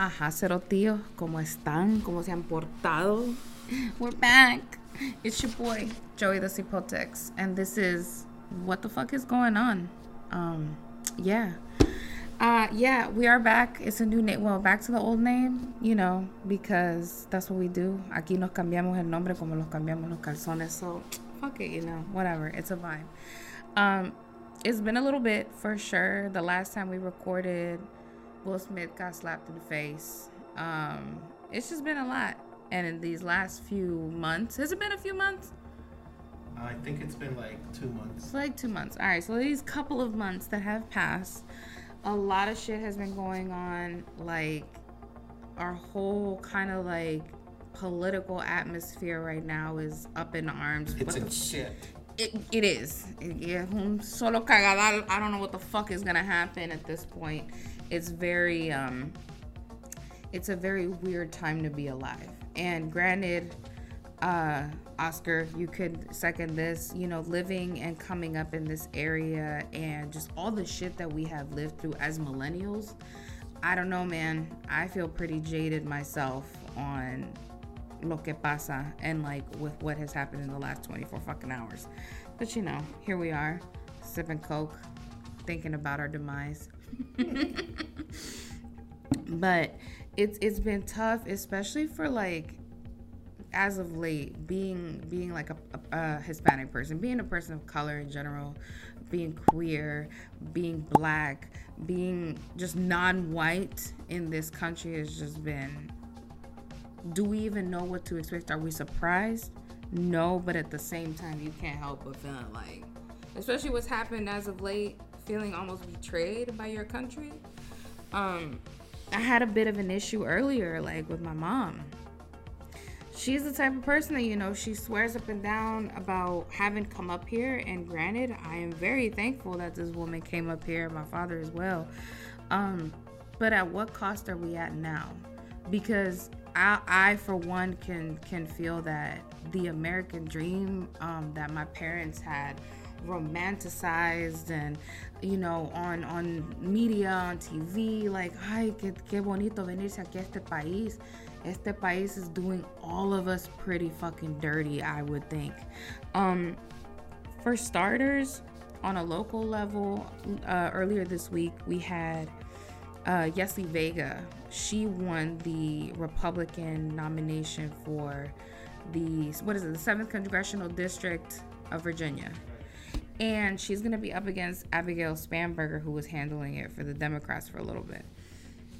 Ajá, cero tío. ¿Cómo están? ¿Cómo se han portado? We're back. It's your boy, Joey the Cipotx. And this is What the Fuck is Going On? Um, yeah. Uh, yeah, we are back. It's a new name. Well, back to the old name, you know, because that's what we do. Aquí nos cambiamos el nombre como los cambiamos los calzones. So, fuck it, you know, whatever. It's a vibe. Um, it's been a little bit for sure. The last time we recorded, Will Smith got slapped in the face. Um, it's just been a lot. And in these last few months, has it been a few months? I think it's been like two months. It's like two months. All right, so these couple of months that have passed, a lot of shit has been going on. Like, our whole kind of like political atmosphere right now is up in arms. It's What in shit. It, it is. Yeah, un solo cagadal. I don't know what the fuck is gonna happen at this point. It's very um, it's a very weird time to be alive. And granted, uh, Oscar, you could second this. You know, living and coming up in this area and just all the shit that we have lived through as millennials. I don't know, man. I feel pretty jaded myself on lo que pasa and like with what has happened in the last 24 fucking hours. But you know, here we are, sipping Coke, thinking about our demise. but it's it's been tough, especially for like as of late being being like a, a, a Hispanic person, being a person of color in general, being queer, being black, being just non-white in this country has just been do we even know what to expect? Are we surprised? No, but at the same time, you can't help but feeling like, especially what's happened as of late, feeling almost betrayed by your country. Um, I had a bit of an issue earlier, like with my mom. She's the type of person that, you know, she swears up and down about having come up here. And granted, I am very thankful that this woman came up here, my father as well. Um, but at what cost are we at now? Because I, I for one, can can feel that the American dream um, that my parents had romanticized and you know on on media on TV like ay qué, qué bonito venirse aquí a este país este país is doing all of us pretty fucking dirty I would think um for starters on a local level uh, earlier this week we had uh, Vega. She won the Republican nomination for the what is it, the seventh congressional district of Virginia, and she's gonna be up against Abigail Spanberger, who was handling it for the Democrats for a little bit.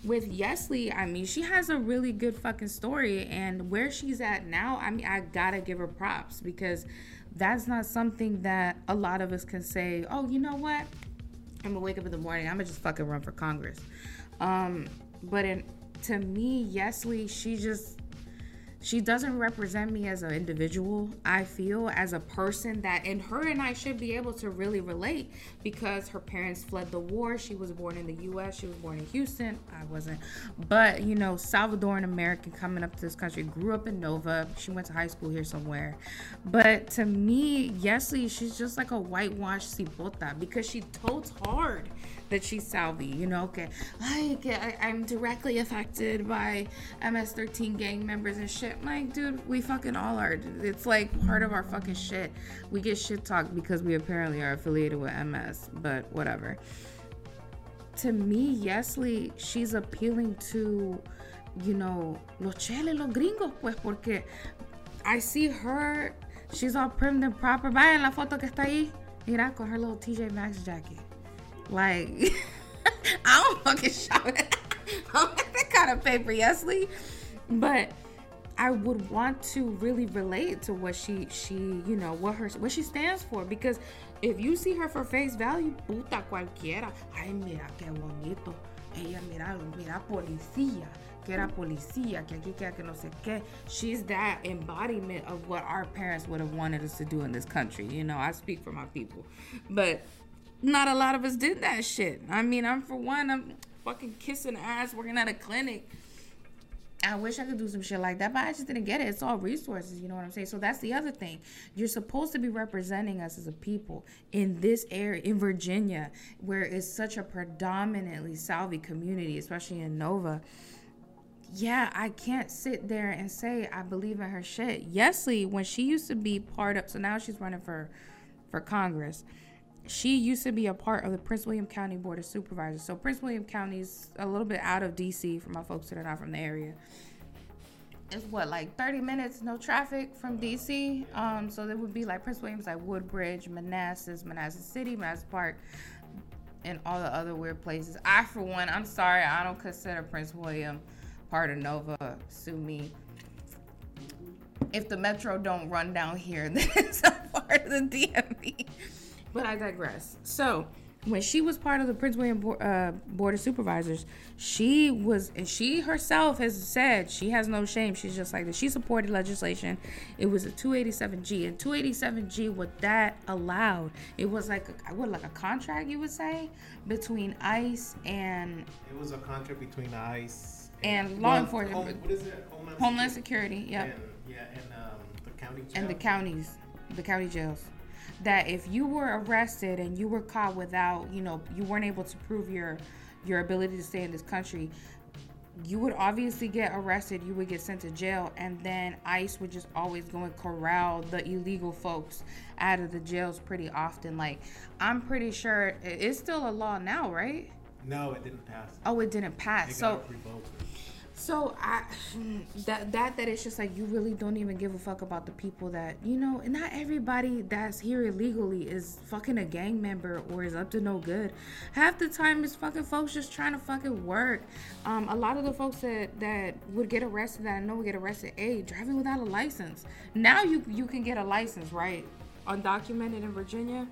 With Yesli, I mean, she has a really good fucking story, and where she's at now, I mean, I gotta give her props because that's not something that a lot of us can say. Oh, you know what? I'm gonna wake up in the morning. I'm gonna just fucking run for Congress. Um, but in, to me, Yesli, she just she doesn't represent me as an individual. I feel as a person that, and her and I should be able to really relate because her parents fled the war. She was born in the U.S. She was born in Houston. I wasn't, but you know, Salvadoran American coming up to this country, grew up in Nova. She went to high school here somewhere. But to me, Yesli, she's just like a whitewashed cipota because she totes hard that she's Salvi, you know, okay, I, I'm directly affected by MS-13 gang members and shit. Like, dude, we fucking all are. It's like part of our fucking shit. We get shit talked because we apparently are affiliated with MS, but whatever. To me, Yesli, she's appealing to, you know, los cheles, los gringos, pues, porque I see her, she's all prim and proper. Vaya en la foto que está ahí. Mira, con her little TJ Maxx jacket. Like, I don't fucking. I'm not that kind of paper, Yesli. But I would want to really relate to what she she you know what her what she stands for because if you see her for face value, puta cualquiera. Ay, mira qué bonito. Ella mira, mira policía. Que era policía, que aquí, que, que no sé qué. She's that embodiment of what our parents would have wanted us to do in this country. You know, I speak for my people. But not a lot of us did that shit. I mean, I'm for one, I'm fucking kissing ass working at a clinic. I wish I could do some shit like that, but I just didn't get it. It's all resources, you know what I'm saying? So that's the other thing. You're supposed to be representing us as a people in this area, in Virginia, where it's such a predominantly Salvi community, especially in Nova. yeah, I can't sit there and say I believe in her shit. Yesli, when she used to be part of, so now she's running for for Congress. She used to be a part of the Prince William County Board of Supervisors. So Prince William County is a little bit out of DC for my folks that are not from the area. It's what like 30 minutes, no traffic from DC. Um, so there would be like Prince William's, like Woodbridge, Manassas, Manassas City, Manassas Park, and all the other weird places. I, for one, I'm sorry, I don't consider Prince William part of Nova. Sue me. If the metro don't run down here, then it's a part of the DMV. But I digress. So when she was part of the Prince William Bo- uh, Board of Supervisors, she was, and she herself has said she has no shame. She's just like that. She supported legislation. It was a 287G, and 287G, what that allowed, it was like a, what, like a contract you would say between ICE and It was a contract between ICE And law enforcement. Home, what is it? Homeland, Homeland Security. Yep. And, yeah, and um, the county. and the counties, the county jails, that if you were arrested and you were caught without, you know, you weren't able to prove your your ability to stay in this country, you would obviously get arrested. You would get sent to jail, and then ICE would just always go and corral the illegal folks out of the jails pretty often. Like, I'm pretty sure it's still a law now, right? No, it didn't pass. Oh, it didn't pass. It so. So I that that that it's just like you really don't even give a fuck about the people that you know. And not everybody that's here illegally is fucking a gang member or is up to no good. Half the time, it's fucking folks just trying to fucking work. Um, a lot of the folks that that would get arrested that I know would get arrested, a driving without a license. Now you you can get a license, right? Undocumented in Virginia.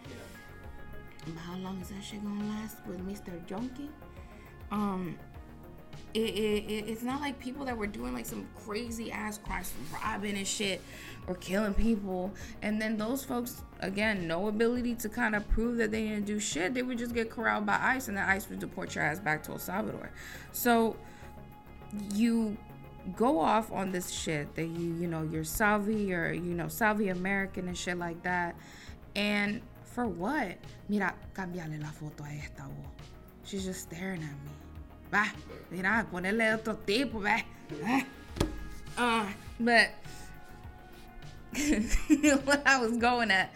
How long is that shit gonna last with Mr. Junkie? Um, it, it, it, it's not like people that were doing like some crazy ass crimes, robbing and shit, or killing people, and then those folks again, no ability to kind of prove that they didn't do shit. They would just get corralled by ICE, and then ICE would deport your ass back to El Salvador. So you go off on this shit that you you know you're Salvi or you know Salvi American and shit like that, and for what? Mira, cambiarle la foto a esta. She's just staring at me. Va, mira, ponerle otro tipo, va. Ah. Uh, but what I was going at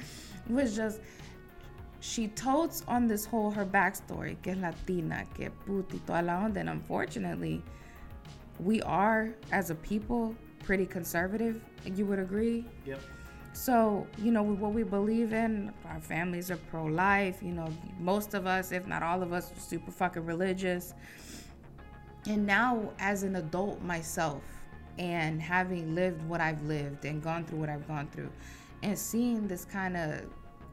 was just she totes on this whole her backstory, que es latina, que puta y toda la onda, and unfortunately, we are as a people pretty conservative. You would agree? Yep. So, you know, what we believe in, our families are pro life. You know, most of us, if not all of us, are super fucking religious. And now, as an adult myself, and having lived what I've lived and gone through what I've gone through, and seeing this kind of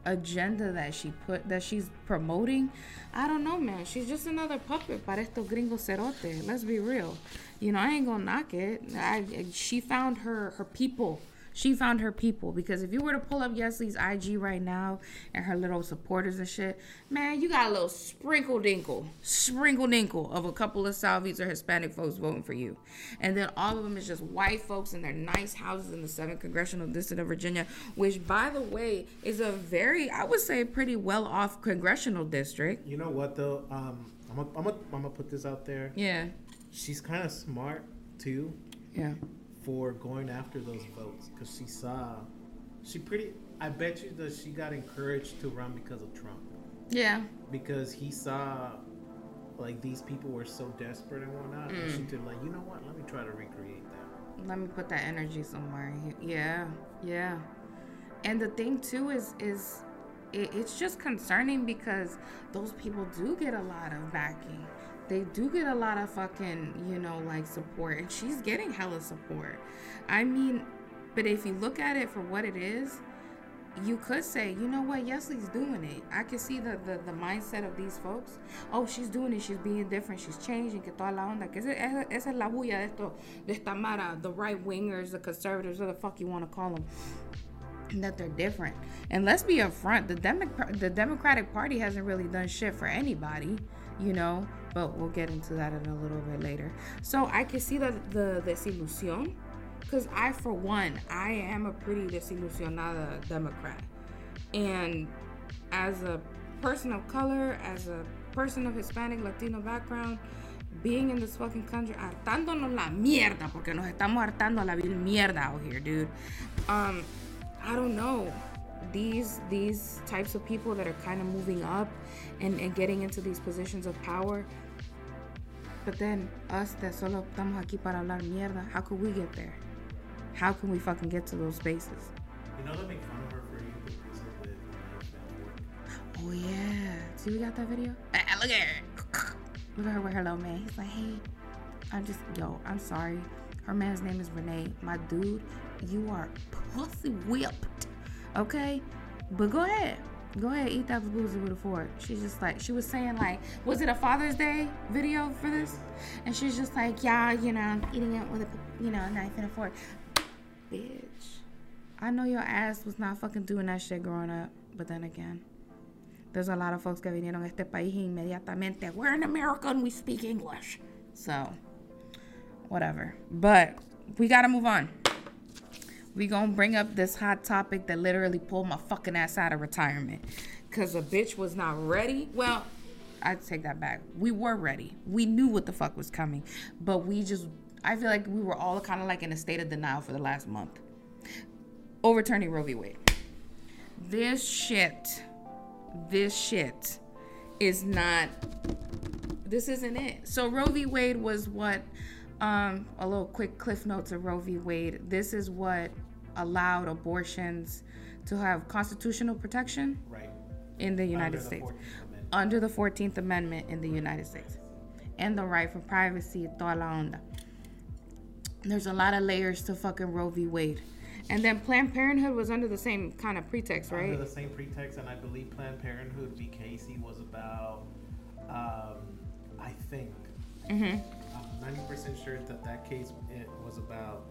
agenda that she put that she's promoting, I don't know, man. She's just another puppet para estos cerote. Let's be real. You know, I ain't gonna knock it. I she found her her people. She found her people because if you were to pull up Yesli's IG right now and her little supporters and shit, man, you got a little sprinkle dinkle, sprinkle dinkle of a couple of Salvies or Hispanic folks voting for you. And then all of them is just white folks in their nice houses in the 7th Congressional District of Virginia, which, by the way, is a very, I would say, pretty well off congressional district. You know what though? Um, I'm I'm gonna put this out there. Yeah. She's kind of smart too Yeah. For going after those votes because she saw. She pretty. I bet you that she got encouraged to run because of Trump Yeah. because he saw like these people were so desperate and whatnot, and Mm. she did like, you know what? Let me try to recreate that. let me put that energy somewhere yeah yeah and the thing too is is it, it's just concerning because those people do get a lot of backing they do get a lot of fucking you know like support and she's getting hella support i mean but if you look at it for what it is you could say, you know what, Yesli's doing it. I can see the, the, the mindset of these folks. Oh, she's doing it. She's being different. She's changing. Que toda la onda. Que esa, esa, es la bulla de, esto, de esta mara, the right wingers, the conservatives, whatever the fuck you want to call them. That they're different. And let's be upfront. The Demo- the Democratic Party hasn't really done shit for anybody, you know. But we'll get into that in a little bit later. So I can see that the desilusión because I, for one, I am a pretty desilusionada Democrat. And as a person of color, as a person of Hispanic, Latino background, being in this fucking country, hartándonos la mierda, porque nos estamos hartando la vil mierda out here, dude. Um, I don't know. These these types of people that are kind of moving up and, and getting into these positions of power. But then us that solo estamos aquí para hablar mierda, how could we get there? How can we fucking get to those spaces? You know they make fun of her for eating the pizza with the Oh yeah. See we got that video? Ah, look at her. Look at her with her little man. He's like, hey, I'm just yo, I'm sorry. Her man's name is Renee. My dude, you are pussy whipped. Okay? But go ahead. Go ahead, eat that pupusa with a fork. She's just like, she was saying, like, was it a Father's Day video for this? And she's just like, yeah, you know, I'm eating it with a, you know, a knife and a fork. Bitch. I know your ass was not fucking doing that shit growing up. But then again, there's a lot of folks que vinieron este país inmediatamente. We're in America and we speak English. So, whatever. But we gotta move on. We gonna bring up this hot topic that literally pulled my fucking ass out of retirement. Cause a bitch was not ready. Well, I take that back. We were ready. We knew what the fuck was coming. But we just I feel like we were all kind of like in a state of denial for the last month. Overturning Roe v. Wade. This shit this shit is not this isn't it so roe v wade was what um a little quick cliff notes of roe v. Wade. This is what allowed abortions to have constitutional protection Right. in the united Under states. 14th Amendment. under the 14th amendment in the united states. And the right for privacy toda la onda. There's a lot of layers to fucking roe v. Wade. And then planned parenthood was under the same kind of pretext right? Under the same pretext, and I believe Planned Parenthood v. Casey was about, um, I think, mm-hmm. I'm 90% sure that that case it was about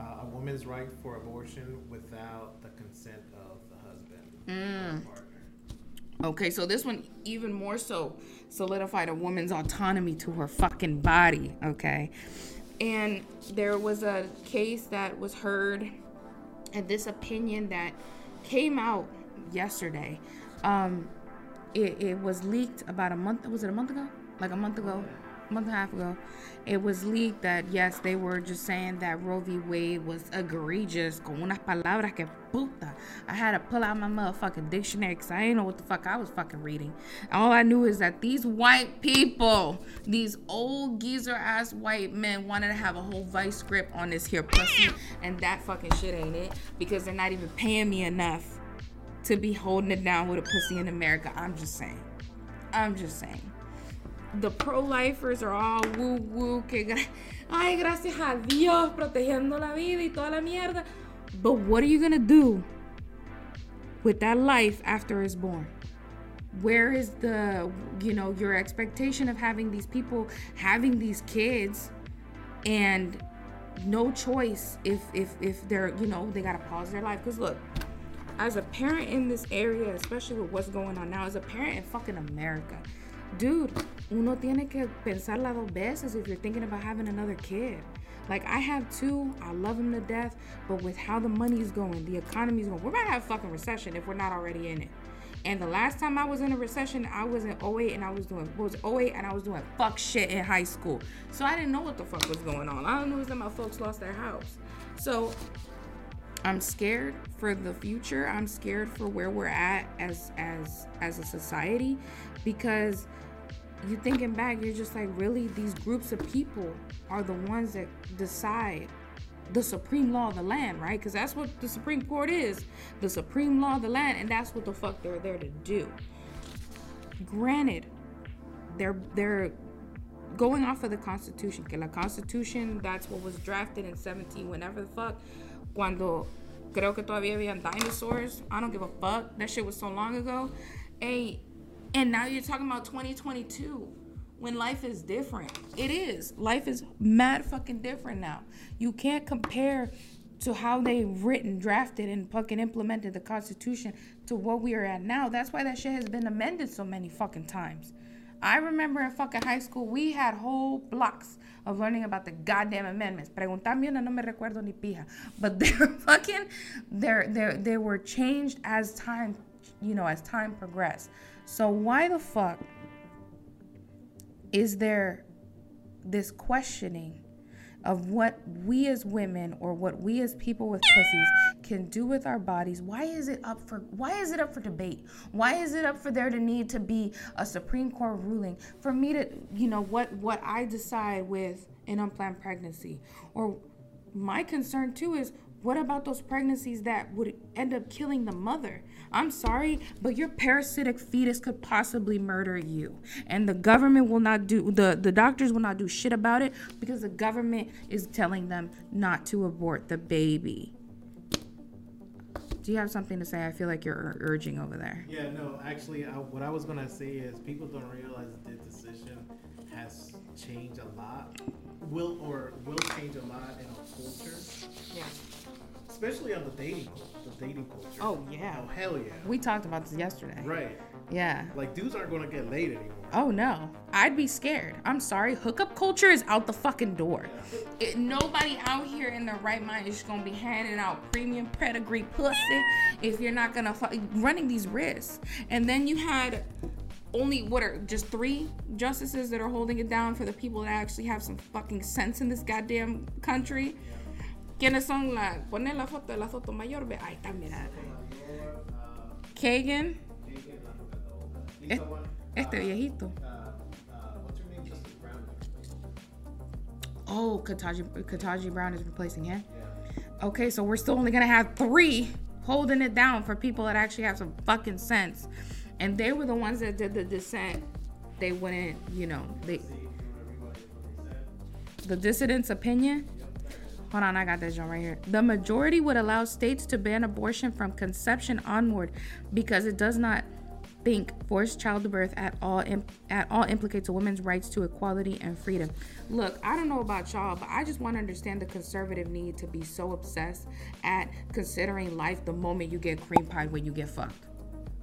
uh, a woman's right for abortion without the consent of the husband Mm. or partner. Okay, so this one even more so solidified a woman's autonomy to her fucking body, okay? And there was a case that was heard and this opinion that came out yesterday. Um it, it was leaked about a month was it a month ago? Like a month ago? Month and a half ago. It was leaked that yes, they were just saying that Roe v. Wade was egregious con unas palabras que puta. I had to pull out my motherfucking dictionary because I didn't know what the fuck I was fucking reading. All I knew is that these white people, these old geezer ass white men, wanted to have a whole vice grip on this here pussy, and that fucking shit ain't it because they're not even paying me enough to be holding it down with a pussy in America. I'm just saying. I'm just saying. The pro-lifers are all woo woo que ay gracias a Dios protegiendo la vida y toda la mierda. But what are you gonna do with that life after it's born? Where is the you know your expectation of having these people having these kids and no choice if if if they're you know they gotta pause their life because look as a parent in this area, especially with what's going on now, as a parent in fucking America, dude, uno tiene que pensarla dos veces if you're thinking about having another kid. Like I have two, I love them to death, but with how the money's going, the economy's going, we're about to have a fucking recession if we're not already in it. And the last time I was in a recession, I was in 08 and I was doing was 08 and I was doing fuck shit in high school. So I didn't know what the fuck was going on. All I knew was that my folks lost their house. So I'm scared for the future. I'm scared for where we're at as as as a society because you thinking back, you're just like, really, these groups of people are the ones that decide the supreme law of the land, right? Because that's what the Supreme Court is, the supreme law of the land, and that's what the fuck they're there to do. Granted, they're they're going off of the Constitution. Que la Constitution, that's what was drafted in 17, whenever the fuck, cuando creo que todavía habían dinosaurs. I don't give a fuck. That shit was so long ago. Hey, and now you're talking about 2022 when life is different. It is. Life is mad fucking different now. You can't compare to how they written, drafted, and fucking implemented the Constitution to what we are at now. That's why that shit has been amended so many fucking times. I remember in fucking high school, we had whole blocks of learning about the goddamn amendments. Preguntarme una, no me recuerdo ni pija. But they're fucking, they're, they're, they were changed as time, you know, as time progressed. So why the fuck is there this questioning of what we as women or what we as people with pussies can do with our bodies? Why is it up for why is it up for debate? Why is it up for there to need to be a supreme court ruling for me to you know what what i decide with an unplanned pregnancy? Or my concern too is what about those pregnancies that would end up killing the mother? I'm sorry, but your parasitic fetus could possibly murder you. And the government will not do the the doctors will not do shit about it because the government is telling them not to abort the baby. Do you have something to say? I feel like you're ur- urging over there. Yeah, no, actually, I, what I was gonna say is people don't realize that this decision has changed a lot, will or will change a lot in our culture, Yeah. Especially on the dating, the dating culture. Oh, yeah. Oh hell yeah. We talked about this yesterday. Right. Yeah. Like dudes aren't gonna get laid anymore. Oh no, I'd be scared. I'm sorry. Hookup culture is out the fucking door. It, nobody out here in their right mind is just gonna be handing out premium pedigree pussy if you're not gonna fu- running these risks. And then you had only what are just three justices that are holding it down for the people that actually have some fucking sense in this goddamn country. ¿Quiénes son la? Poner la foto de la Sotomayor. ve- Ahí está, mira. Kagan. Es- Este viejito. Oh, Ketanji, Brown is replacing him. Okay, so we're still only gonna have three holding it down for people that actually have some fucking sense. And they were the ones that did the dissent. They wouldn't, you know, they the dissident's opinion. Hold on, I got that John right here. The majority would allow states to ban abortion from conception onward because it does not think forced childbirth at all imp- at all implicates a woman's rights to equality and freedom. Look, I don't know about y'all, but I just want to understand the conservative need to be so obsessed at considering life the moment you get cream pie when you get fucked.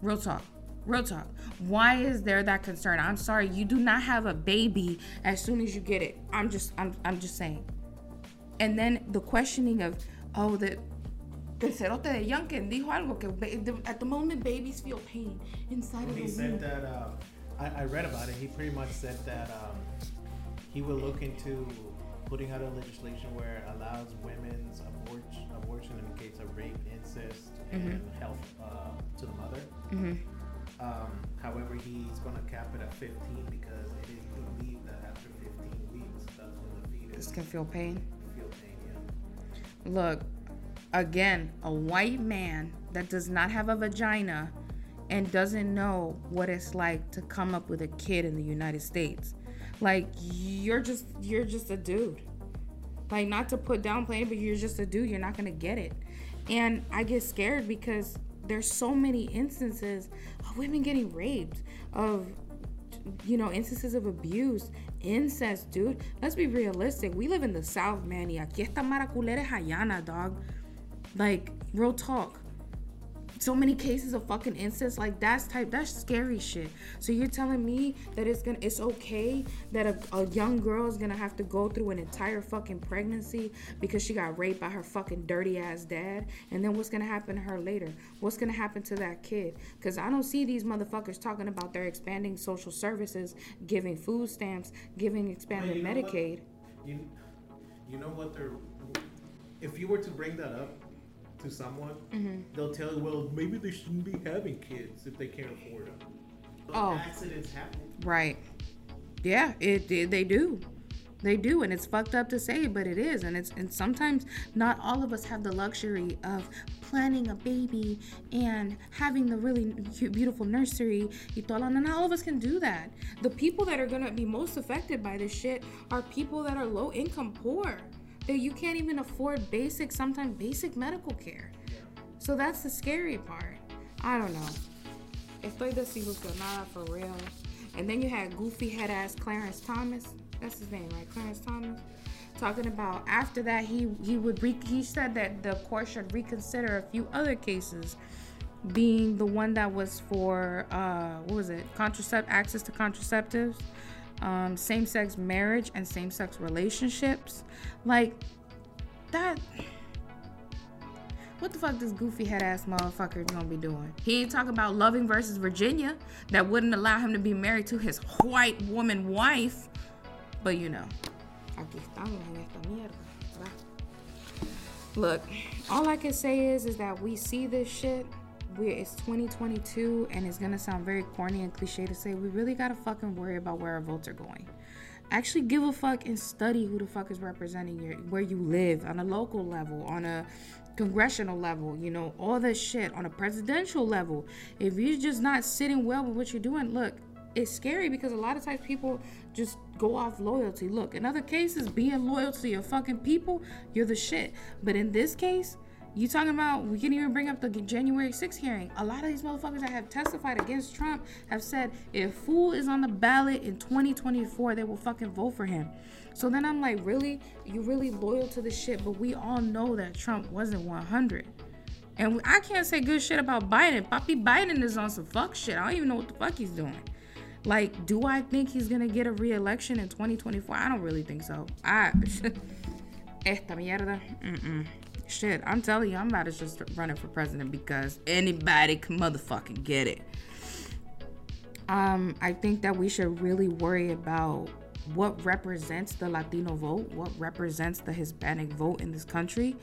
Real talk. Real talk. Why is there that concern? I'm sorry, you do not have a baby as soon as you get it. I'm just I'm I'm just saying. And then the questioning of, oh, the el cerote de Youngkin dijo algo que the- at the moment babies feel pain inside of He the said womb. that um, I, I read about it. He pretty much said that um, he will look into putting out a legislation where it allows women's abortion, abortion in the case of rape, incest, and health uh, to the mother. Mhm. Um, however, he's going to cap it at 15 because it is believed that after 15 weeks, that's when the fetus This can feel feel pain. Look, again, a white man that does not have a vagina and doesn't know what it's like to come up with a kid in the United States. Like you're just you're just a dude. Like not to put down playing, but you're just a dude. You're not gonna get it. And I get scared because there's so many instances of women getting raped, of you know, instances of abuse, incest, dude. Let's be realistic. We live in the South, man. Y aquí esta maracula Hayana, dog. Like, real talk. So many cases of fucking incest, like that's type, that's scary shit. So you're telling me that it's gonna, it's okay that a, a young girl is gonna have to go through an entire fucking pregnancy because she got raped by her fucking dirty ass dad, and then what's gonna happen to her later? What's gonna happen to that kid? Because I don't see these motherfuckers talking about their expanding social services, giving food stamps, giving expanded you know what? Medicaid. You, you know what they're. If you were to bring that up to someone, Mm-hmm. they'll tell you, well, maybe they shouldn't be having kids if they can't afford them. But Oh. accidents happen. Right. Yeah, it, it they do. They do and it's fucked up to say, but it is and it's and sometimes not all of us have the luxury of planning a baby and having the really cute, beautiful nursery la- not all of us can do that. The people that are going to be most affected by this shit are people that are low income poor. You can't even afford basic sometimes basic medical care. So that's the scary part. I don't know. Estoy desilusionada for real. And then you had goofy head ass Clarence Thomas. That's his name, right? Clarence Thomas. Talking about after that he he would re- he said that the court should reconsider a few other cases, being the one that was for uh what was it contracept access to contraceptives, um, same sex marriage and same sex relationships, like that. What the fuck this goofy head ass motherfucker gonna be doing? He ain't talking about loving versus Virginia that wouldn't allow him to be married to his white woman wife. But you know. Look, all I can say is is that we see this shit. We it's 2022 and it's gonna sound very corny and cliche to say we really gotta fucking worry about where our votes are going. Actually give a fuck and study who the fuck is representing your where you live on a local level, on a congressional level, you know, all this shit on a presidential level. If you're just not sitting well with what you're doing, look, it's scary because a lot of times people just go off loyalty. Look, in other cases, being loyal to your fucking people, you're the shit. But in this case, you talking about we can even bring up the January 6th hearing. A lot of these motherfuckers that have testified against Trump have said if Fool is on the ballot in 2024, they will fucking vote for him. So then I'm like, really? You really loyal to the shit? But we all know that Trump wasn't 100. And I can't say good shit about Biden. Papi Biden is on some fuck shit. I don't even know what the fuck he's doing. Like, do I think he's gonna get a re-election in 2024? I don't really think so. I esta mierda. Mm-mm. Shit, I'm telling you, I'm about to just running for president because anybody can motherfucking get it. Um, I think that we should really worry about what represents the Latino vote, what represents the Hispanic vote in this country.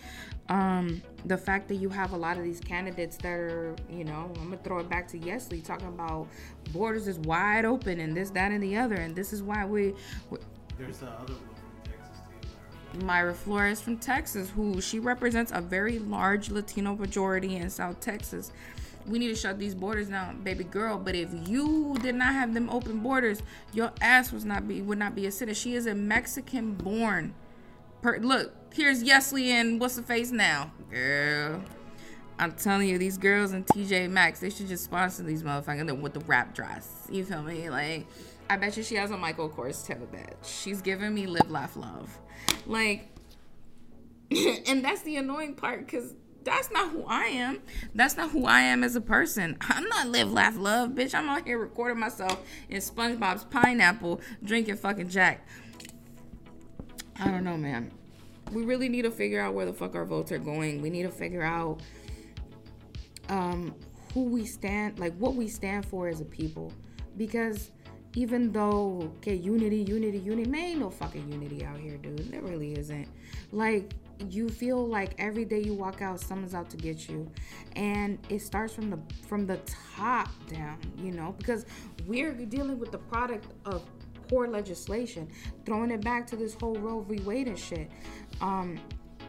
Um, the fact that you have a lot of these candidates that are, you know, I'm gonna throw it back to Yesli talking about borders is wide open and this, that, and the other, and this is why we. we There's the other Mayra Flores from Texas, who she represents a very large Latino majority in South Texas. We need to shut these borders down, baby girl. But if you did not have them open borders, your ass was not be would not be a citizen. She is a Mexican born. Per, look, here's Yesli and what's the face now, girl. I'm telling you, these girls in TJ Maxx, they should just sponsor these motherfuckers with the wrap dress. You feel me? Like, I bet you she has a Michael Kors tail bed. She's giving me live, laugh, love. Like, and that's the annoying part because that's not who I am. That's not who I am as a person. I'm not live, laugh, love, bitch. I'm out here recording myself in SpongeBob's pineapple, drinking fucking Jack. I don't know, man. We really need to figure out where the fuck our votes are going. We need to figure out um, who we stand, like what we stand for as a people, because even though okay, unity, unity, unity, man, ain't no fucking unity out here, dude. There really isn't. Like you feel like every day you walk out, someone's out to get you, and it starts from the from the top down, you know, because we're dealing with the product of poor legislation, throwing it back to this whole Roe v. Wade and shit. Um,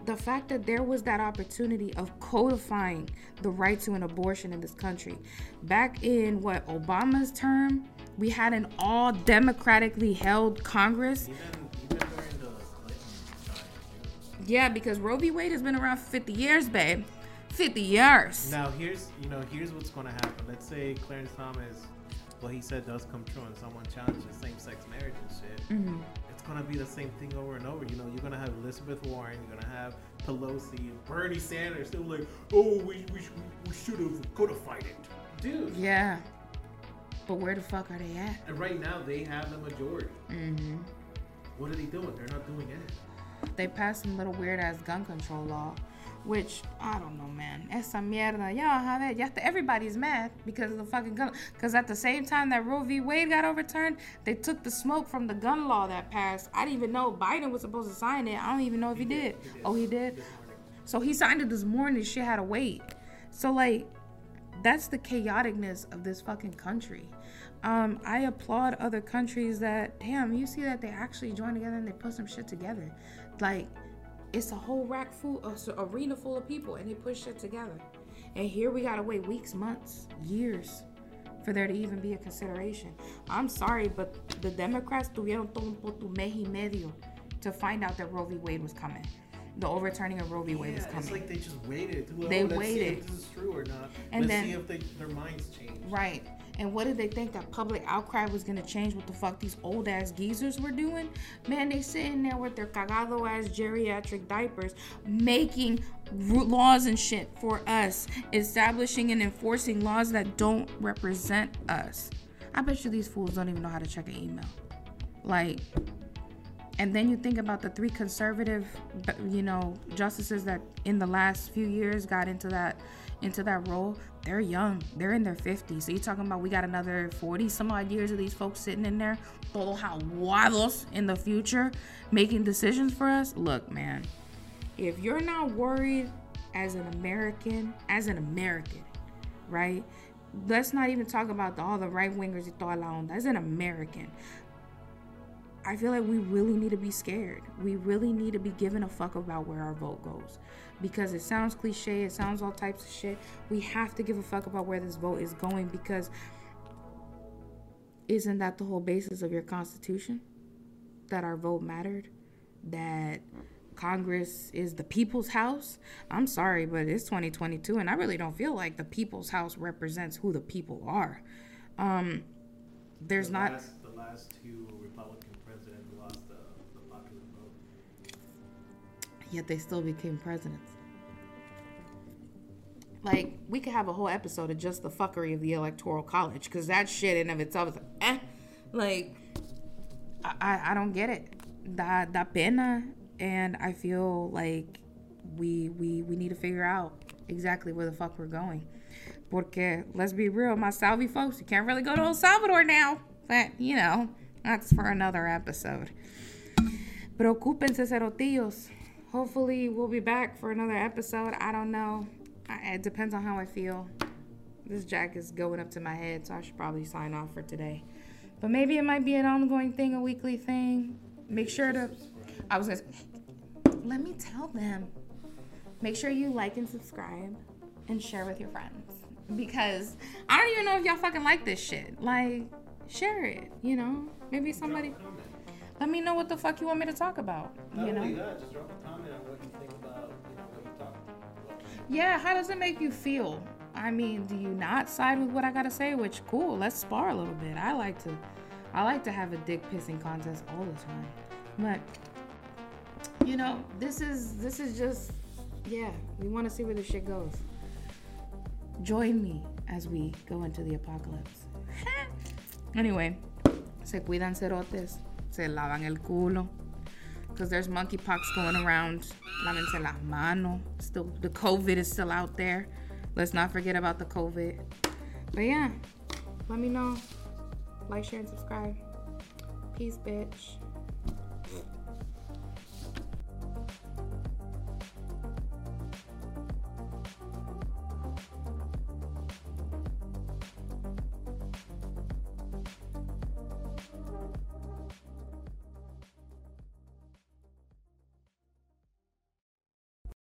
the fact that there was that opportunity of codifying the right to an abortion in this country back in what Obama's term, we had an all democratically held Congress. Even even during the Clinton time. too. Yeah, because Roe v. Wade has been around for 50 years, babe. 50 years. Now here's you know here's what's gonna happen. Let's say Clarence Thomas, what he said does come true, and someone challenges same-sex marriage and shit. Mhm. It's gonna be the same thing over and over. You know, you're gonna have Elizabeth Warren, you're gonna have Pelosi, Bernie Sanders. They're like, oh, we we, sh- we should have codified it, dude. Yeah. But where the fuck are they at? And right now they have the majority. hmm What are they doing? They're not doing anything. They passed some little weird ass gun control law, which I don't know, man. Esa mierda. Y'all have it. Ya- Everybody's mad because of the fucking gun. Because at the same time that Roe v. Wade got overturned, they took the smoke from the gun law that passed. I didn't even know Biden was supposed to sign it. I don't even know if he did. Oh, he did. This morning. So he signed it this morning. Shit had to wait. So like, that's the chaoticness of this fucking country. Um, I applaud other countries that damn, you see that they actually join together and they put some shit together. Like, it's a whole rack full, a arena full of people, and they put shit together. And here we gotta wait weeks, months, years for there to even be a consideration. I'm sorry, but the Democrats tuvieron todo un y medio to find out that Roe v. Wade was coming. The overturning of Roe v. Wade was coming. it's like they just waited. To, They waited. if this is true or not. And let's then- see if they, their minds change. Right. And what did they think that public outcry was gonna change what the fuck these old ass geezers were doing? Man, they sitting there with their cagado ass geriatric diapers making laws and shit for us, establishing and enforcing laws that don't represent us. I bet you these fools don't even know how to check an email. Like, And then you think about the three conservative, you know, justices that in the last few years got into that into that role. They're young. They're in their 50s. So you're talking about we got another 40 some odd years of these folks sitting in there, todos aguados in the future, making decisions for us. Look, man, if you're not worried as an American, as an American, right? Let's not even talk about the, all the right wingers y toda la. As an American, I feel like we really need to be scared. We really need to be giving a fuck about where our vote goes. Because it sounds cliche, it sounds all types of shit. We have to give a fuck about where this vote is going because isn't that the whole basis of your constitution? That our vote mattered? That Congress is the people's house? I'm sorry, but it's 2022 and I really don't feel like the people's house represents who the people are. Um, there's the not. The last two Yet they still became presidents. Like, we could have a whole episode of just the fuckery of the Electoral College, because that shit in of itself is like, eh. Like, I, I, I don't get it. Da, da pena. And I feel like we, we, we need to figure out exactly where the fuck we're going. Porque, let's be real, my Salvi folks, you can't really go to El Salvador now. But, you know, that's for another episode. Preocúpense, cerotillos. Hopefully, we'll be back for another episode. I don't know. I, it depends on how I feel. This jack is going up to my head, so I should probably sign off for today. But maybe it might be an ongoing thing, a weekly thing. Make sure to. I was gonna. Let me tell them. Make sure you like and subscribe and share with your friends because I don't even know if y'all fucking like this shit. Like, share it. You know, maybe somebody. Drop a comment. Let me know what the fuck you want me to talk about. Not You know. that, Yeah, how does it make you feel? I mean, do you not side with what I gotta say? Which cool, let's spar a little bit. I like to I like to have a dick pissing contest all the time. But you know, this is this is just yeah, we wanna see where this shit goes. Join me as we go into the apocalypse. anyway, se cuidan cerotes, se lavan el culo. Because there's monkeypox going around. Lávense las manos. Still, the COVID is still out there. Let's not forget about the COVID. But yeah, let me know. Like, share, and subscribe. Peace, bitch.